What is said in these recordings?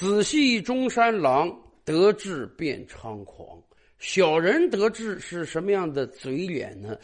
仔细中山狼，得志便猖狂。小人得志是什么样的嘴脸呢？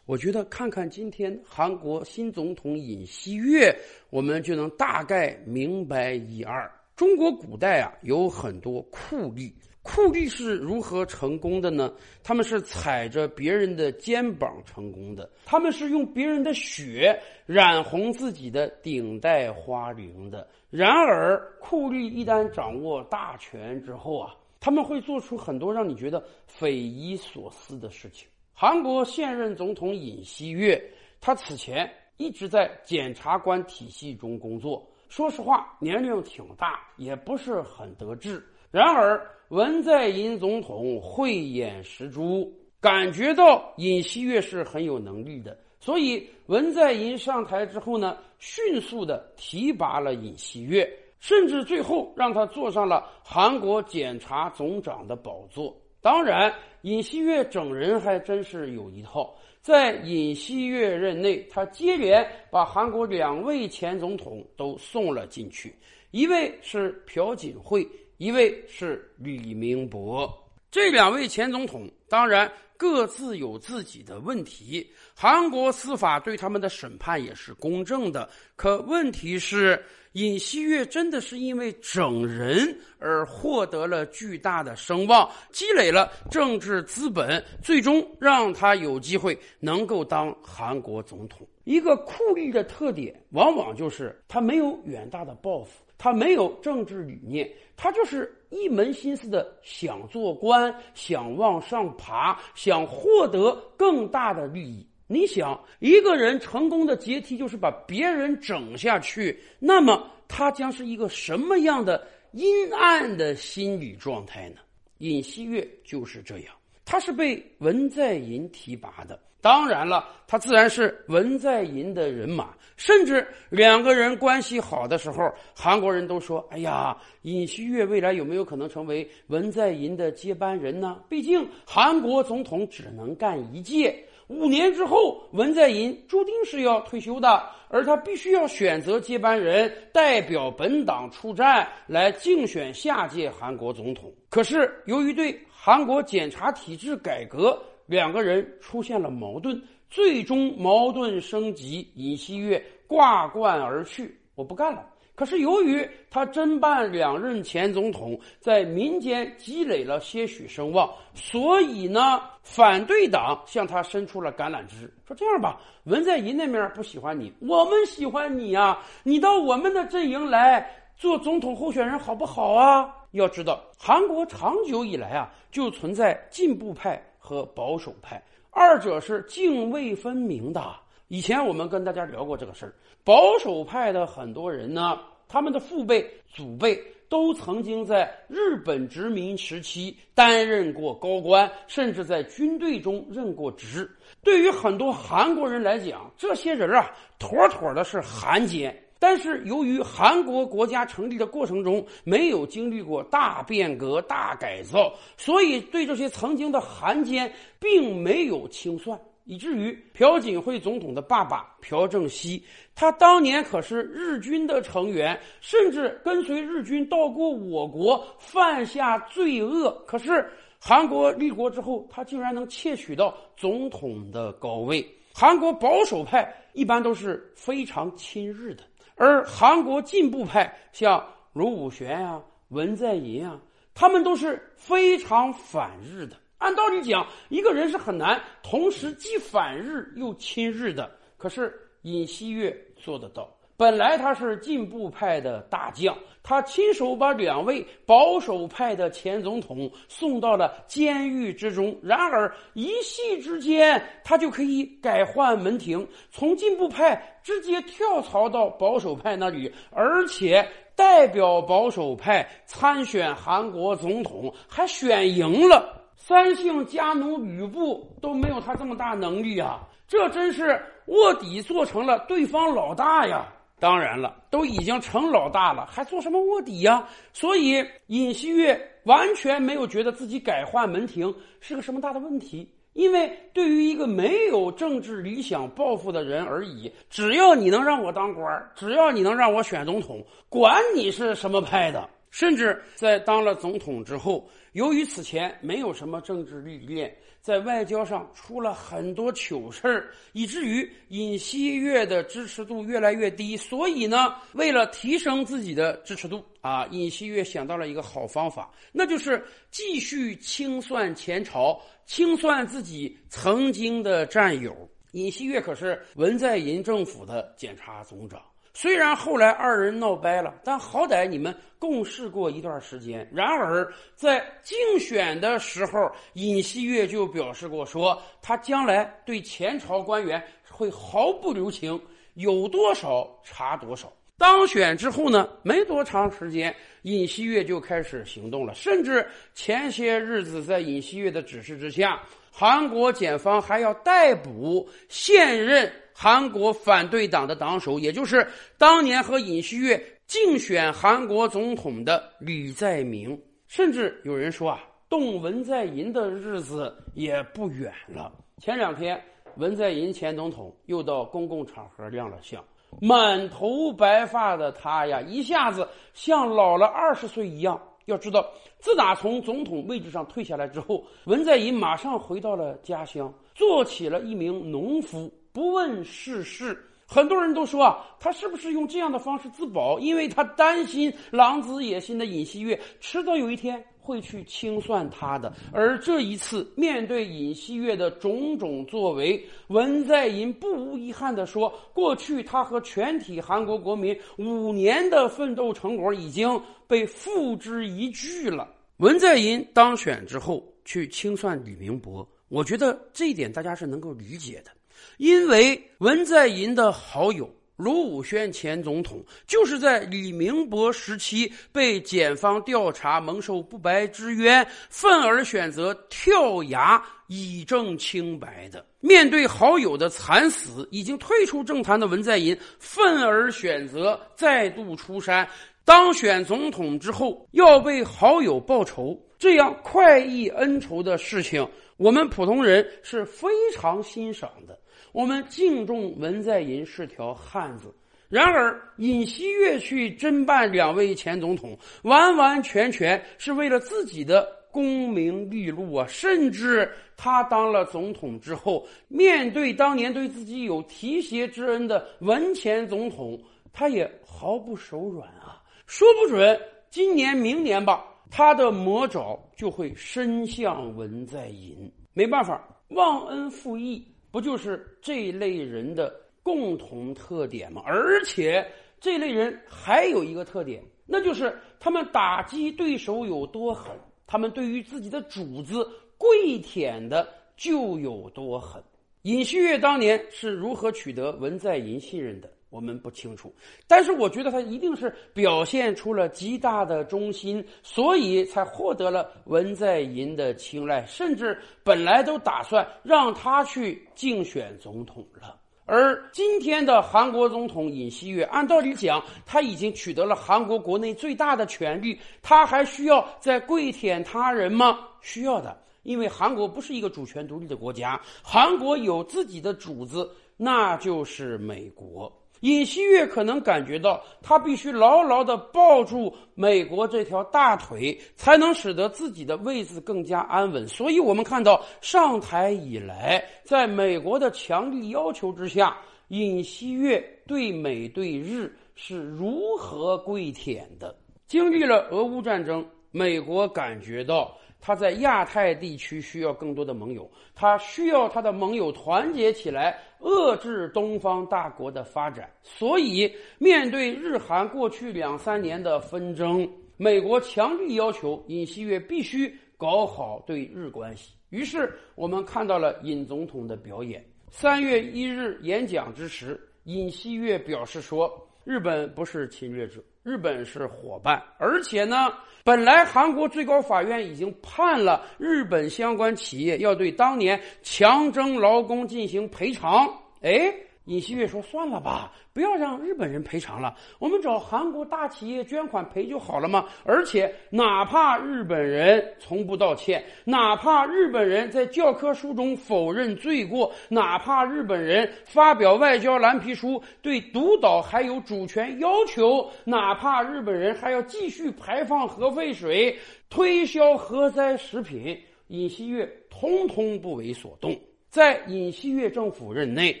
我觉得看看今天韩国新总统尹锡悦，我们就能大概明白一二。中国古代啊，有很多酷吏。酷吏是如何成功的呢？他们是踩着别人的肩膀成功的，他们是用别人的血染红自己的顶戴花翎的。然而，酷吏一旦掌握大权之后啊，他们会做出很多让你觉得匪夷所思的事情。韩国现任总统尹锡悦，他此前一直在检察官体系中工作，说实话，年龄挺大，也不是很得志。然而，文在寅总统慧眼识珠，感觉到尹锡悦是很有能力的，所以文在寅上台之后呢，迅速的提拔了尹锡悦，甚至最后让他坐上了韩国检察总长的宝座。当然，尹锡悦整人还真是有一套，在尹锡悦任内，他接连把韩国两位前总统都送了进去，一位是朴槿惠。一位是李明博，这两位前总统当然各自有自己的问题，韩国司法对他们的审判也是公正的。可问题是，尹锡悦真的是因为整人而获得了巨大的声望，积累了政治资本，最终让他有机会能够当韩国总统。一个酷吏的特点，往往就是他没有远大的抱负。他没有政治理念，他就是一门心思的想做官，想往上爬，想获得更大的利益。你想，一个人成功的阶梯就是把别人整下去，那么他将是一个什么样的阴暗的心理状态呢？尹锡悦就是这样，他是被文在寅提拔的。当然了，他自然是文在寅的人马，甚至两个人关系好的时候，韩国人都说：“哎呀，尹锡悦未来有没有可能成为文在寅的接班人呢？毕竟韩国总统只能干一届，五年之后文在寅注定是要退休的，而他必须要选择接班人，代表本党出战来竞选下届韩国总统。可是由于对韩国检察体制改革，两个人出现了矛盾，最终矛盾升级，尹锡悦挂冠而去，我不干了。可是由于他侦办两任前总统，在民间积累了些许声望，所以呢，反对党向他伸出了橄榄枝，说这样吧，文在寅那面不喜欢你，我们喜欢你啊，你到我们的阵营来做总统候选人好不好啊？要知道，韩国长久以来啊，就存在进步派。和保守派二者是泾渭分明的。以前我们跟大家聊过这个事儿。保守派的很多人呢，他们的父辈、祖辈都曾经在日本殖民时期担任过高官，甚至在军队中任过职。对于很多韩国人来讲，这些人啊，妥妥的是汉奸。但是由于韩国国家成立的过程中没有经历过大变革、大改造，所以对这些曾经的汉奸并没有清算，以至于朴槿惠总统的爸爸朴正熙，他当年可是日军的成员，甚至跟随日军到过我国，犯下罪恶。可是韩国立国之后，他竟然能窃取到总统的高位。韩国保守派一般都是非常亲日的。而韩国进步派，像卢武铉啊、文在寅啊，他们都是非常反日的。按道理讲，一个人是很难同时既反日又亲日的。可是尹锡悦做得到。本来他是进步派的大将，他亲手把两位保守派的前总统送到了监狱之中。然而一夕之间，他就可以改换门庭，从进步派直接跳槽到保守派那里，而且代表保守派参选韩国总统，还选赢了。三姓家奴吕布都没有他这么大能力啊！这真是卧底做成了对方老大呀！当然了，都已经成老大了，还做什么卧底呀？所以尹锡悦完全没有觉得自己改换门庭是个什么大的问题，因为对于一个没有政治理想抱负的人而已，只要你能让我当官，只要你能让我选总统，管你是什么派的。甚至在当了总统之后，由于此前没有什么政治历练，在外交上出了很多糗事儿，以至于尹锡悦的支持度越来越低。所以呢，为了提升自己的支持度啊，尹锡悦想到了一个好方法，那就是继续清算前朝，清算自己曾经的战友。尹锡悦可是文在寅政府的检察总长。虽然后来二人闹掰了，但好歹你们共事过一段时间。然而在竞选的时候，尹锡悦就表示过，说他将来对前朝官员会毫不留情，有多少查多少。当选之后呢，没多长时间，尹锡悦就开始行动了，甚至前些日子在尹锡悦的指示之下，韩国检方还要逮捕现任。韩国反对党的党首，也就是当年和尹锡悦竞选韩国总统的李在明，甚至有人说啊，动文在寅的日子也不远了。前两天，文在寅前总统又到公共场合亮了相，满头白发的他呀，一下子像老了二十岁一样。要知道，自打从总统位置上退下来之后，文在寅马上回到了家乡，做起了一名农夫。不问世事，很多人都说啊，他是不是用这样的方式自保？因为他担心狼子野心的尹锡悦迟早有一天会去清算他的。而这一次，面对尹锡悦的种种作为，文在寅不无遗憾地说：过去他和全体韩国国民五年的奋斗成果已经被付之一炬了。文在寅当选之后去清算李明博，我觉得这一点大家是能够理解的。因为文在寅的好友卢武铉前总统就是在李明博时期被检方调查蒙受不白之冤，愤而选择跳崖以证清白的。面对好友的惨死，已经退出政坛的文在寅愤而选择再度出山。当选总统之后，要为好友报仇，这样快意恩仇的事情，我们普通人是非常欣赏的。我们敬重文在寅是条汉子，然而尹锡悦去侦办两位前总统，完完全全是为了自己的功名利禄啊！甚至他当了总统之后，面对当年对自己有提携之恩的文前总统，他也毫不手软啊！说不准今年、明年吧，他的魔爪就会伸向文在寅。没办法，忘恩负义。不就是这类人的共同特点吗？而且这类人还有一个特点，那就是他们打击对手有多狠，他们对于自己的主子跪舔的就有多狠。尹锡悦当年是如何取得文在寅信任的？我们不清楚，但是我觉得他一定是表现出了极大的忠心，所以才获得了文在寅的青睐，甚至本来都打算让他去竞选总统了。而今天的韩国总统尹锡悦，按道理讲，他已经取得了韩国国内最大的权力，他还需要再跪舔他人吗？需要的，因为韩国不是一个主权独立的国家，韩国有自己的主子，那就是美国。尹锡悦可能感觉到，他必须牢牢地抱住美国这条大腿，才能使得自己的位置更加安稳。所以，我们看到上台以来，在美国的强力要求之下，尹锡悦对美对日是如何跪舔的。经历了俄乌战争，美国感觉到。他在亚太地区需要更多的盟友，他需要他的盟友团结起来，遏制东方大国的发展。所以，面对日韩过去两三年的纷争，美国强力要求尹锡悦必须搞好对日关系。于是，我们看到了尹总统的表演。三月一日演讲之时，尹锡悦表示说：“日本不是侵略者。”日本是伙伴，而且呢，本来韩国最高法院已经判了日本相关企业要对当年强征劳工进行赔偿。哎，尹锡悦说：“算了吧，不要让日本人赔偿了，我们找韩国大企业捐款赔就好了嘛。而且，哪怕日本人从不道歉，哪怕日本人在教科书中否认罪过，哪怕日本人发表外交蓝皮书对独岛还有主权要求，哪怕日本人还要继续排放核废水、推销核灾食品，尹锡悦通通不为所动。在尹锡悦政府任内。”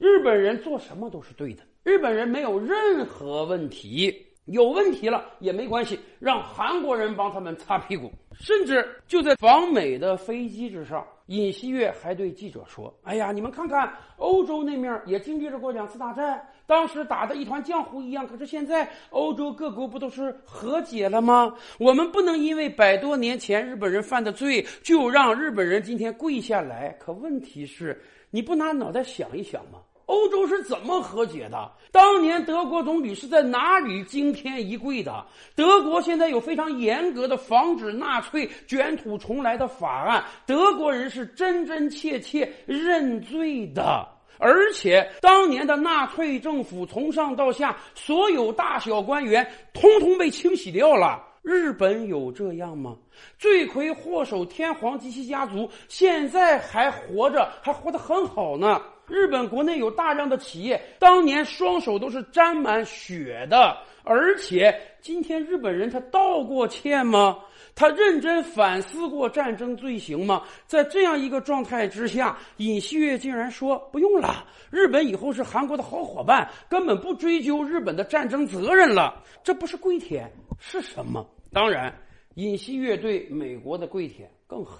日本人做什么都是对的，日本人没有任何问题，有问题了也没关系，让韩国人帮他们擦屁股。甚至就在访美的飞机之上，尹锡悦还对记者说：“哎呀，你们看看，欧洲那面也经历了过两次大战，当时打得一团浆糊一样，可是现在欧洲各国不都是和解了吗？我们不能因为百多年前日本人犯的罪，就让日本人今天跪下来。可问题是，你不拿脑袋想一想吗？”欧洲是怎么和解的？当年德国总理是在哪里惊天一跪的？德国现在有非常严格的防止纳粹卷土重来的法案，德国人是真真切切认罪的。而且当年的纳粹政府从上到下所有大小官员通通被清洗掉了。日本有这样吗？罪魁祸首天皇及其家族现在还活着，还活得很好呢。日本国内有大量的企业，当年双手都是沾满血的，而且今天日本人他道过歉吗？他认真反思过战争罪行吗？在这样一个状态之下，尹锡悦竟然说不用了，日本以后是韩国的好伙伴，根本不追究日本的战争责任了。这不是跪舔是什么？当然，尹锡悦对美国的跪舔更狠。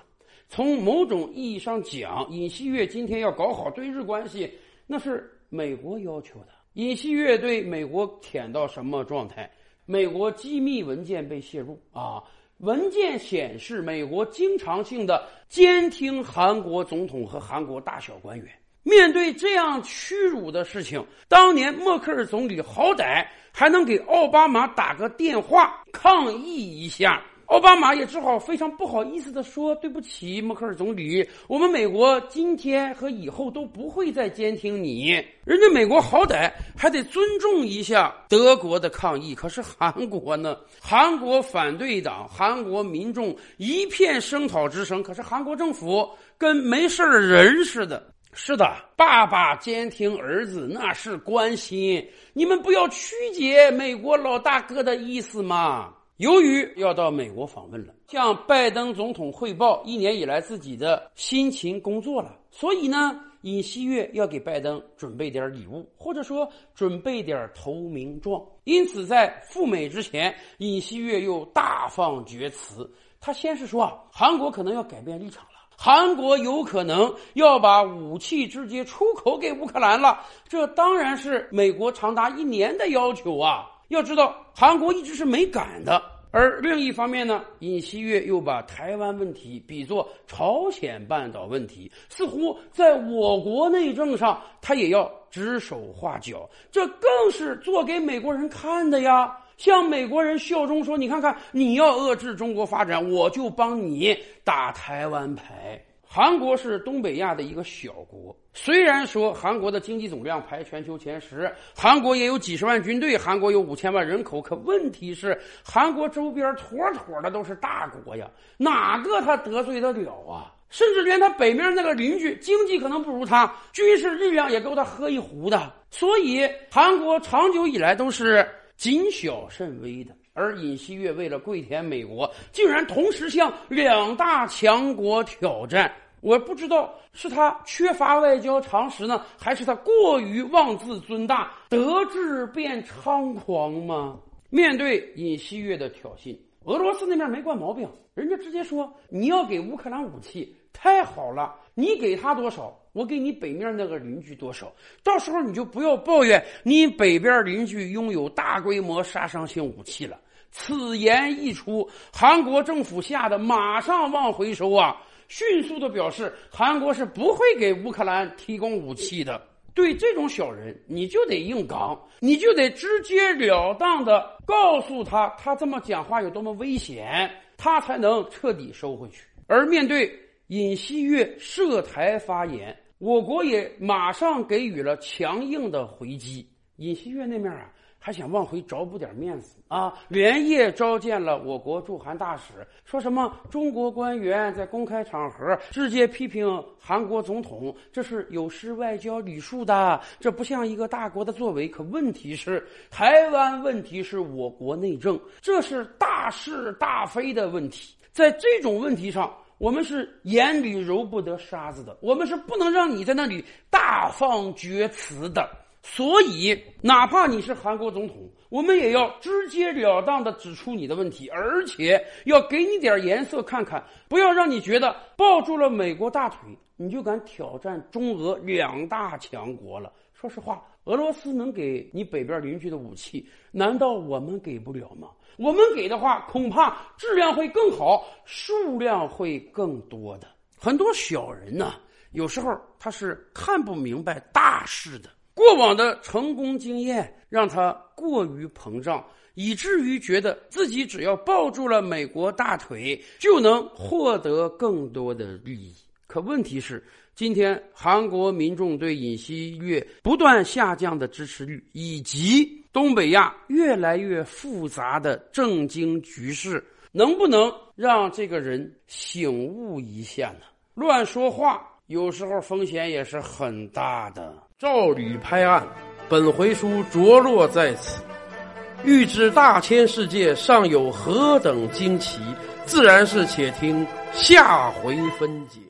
从某种意义上讲，尹锡悦今天要搞好对日关系，那是美国要求的。尹锡悦对美国舔到什么状态？美国机密文件被泄露啊！文件显示，美国经常性的监听韩国总统和韩国大小官员。面对这样屈辱的事情，当年默克尔总理好歹还能给奥巴马打个电话抗议一下。奥巴马也只好非常不好意思的说：“对不起，默克尔总理，我们美国今天和以后都不会再监听你。人家美国好歹还得尊重一下德国的抗议，可是韩国呢？韩国反对党、韩国民众一片声讨之声，可是韩国政府跟没事人似的。是的，爸爸监听儿子那是关心，你们不要曲解美国老大哥的意思嘛。”由于要到美国访问了，向拜登总统汇报一年以来自己的辛勤工作了，所以呢，尹锡悦要给拜登准备点礼物，或者说准备点投名状。因此，在赴美之前，尹锡悦又大放厥词。他先是说啊，韩国可能要改变立场了，韩国有可能要把武器直接出口给乌克兰了。这当然是美国长达一年的要求啊。要知道，韩国一直是没敢的。而另一方面呢，尹锡悦又把台湾问题比作朝鲜半岛问题，似乎在我国内政上他也要指手画脚，这更是做给美国人看的呀！向美国人效忠，说你看看，你要遏制中国发展，我就帮你打台湾牌。韩国是东北亚的一个小国，虽然说韩国的经济总量排全球前十，韩国也有几十万军队，韩国有五千万人口，可问题是韩国周边妥妥的都是大国呀，哪个他得罪得了啊？甚至连他北面那个邻居，经济可能不如他，军事力量也够他喝一壶的，所以韩国长久以来都是谨小慎微的。而尹锡悦为了跪舔美国，竟然同时向两大强国挑战。我不知道是他缺乏外交常识呢，还是他过于妄自尊大，得志便猖狂吗？面对尹锡悦的挑衅，俄罗斯那边没惯毛病，人家直接说：“你要给乌克兰武器，太好了，你给他多少，我给你北面那个邻居多少，到时候你就不要抱怨你北边邻居拥有大规模杀伤性武器了。”此言一出，韩国政府吓得马上往回收啊！迅速的表示，韩国是不会给乌克兰提供武器的。对这种小人，你就得硬刚，你就得直截了当的告诉他，他这么讲话有多么危险，他才能彻底收回去。而面对尹锡悦涉台发言，我国也马上给予了强硬的回击。尹锡悦那面啊。还想往回找补点面子啊！连夜召见了我国驻韩大使，说什么中国官员在公开场合直接批评韩国总统，这是有失外交礼数的，这不像一个大国的作为。可问题是，台湾问题是我国内政，这是大是大非的问题。在这种问题上，我们是眼里揉不得沙子的，我们是不能让你在那里大放厥词的。所以，哪怕你是韩国总统，我们也要直截了当的指出你的问题，而且要给你点颜色看看，不要让你觉得抱住了美国大腿，你就敢挑战中俄两大强国了。说实话，俄罗斯能给你北边邻居的武器，难道我们给不了吗？我们给的话，恐怕质量会更好，数量会更多的。很多小人呢，有时候他是看不明白大事的。过往的成功经验让他过于膨胀，以至于觉得自己只要抱住了美国大腿，就能获得更多的利益。可问题是，今天韩国民众对尹锡悦不断下降的支持率，以及东北亚越来越复杂的政经局势，能不能让这个人醒悟一下呢？乱说话有时候风险也是很大的。赵吕拍案，本回书着落在此。欲知大千世界尚有何等惊奇，自然是且听下回分解。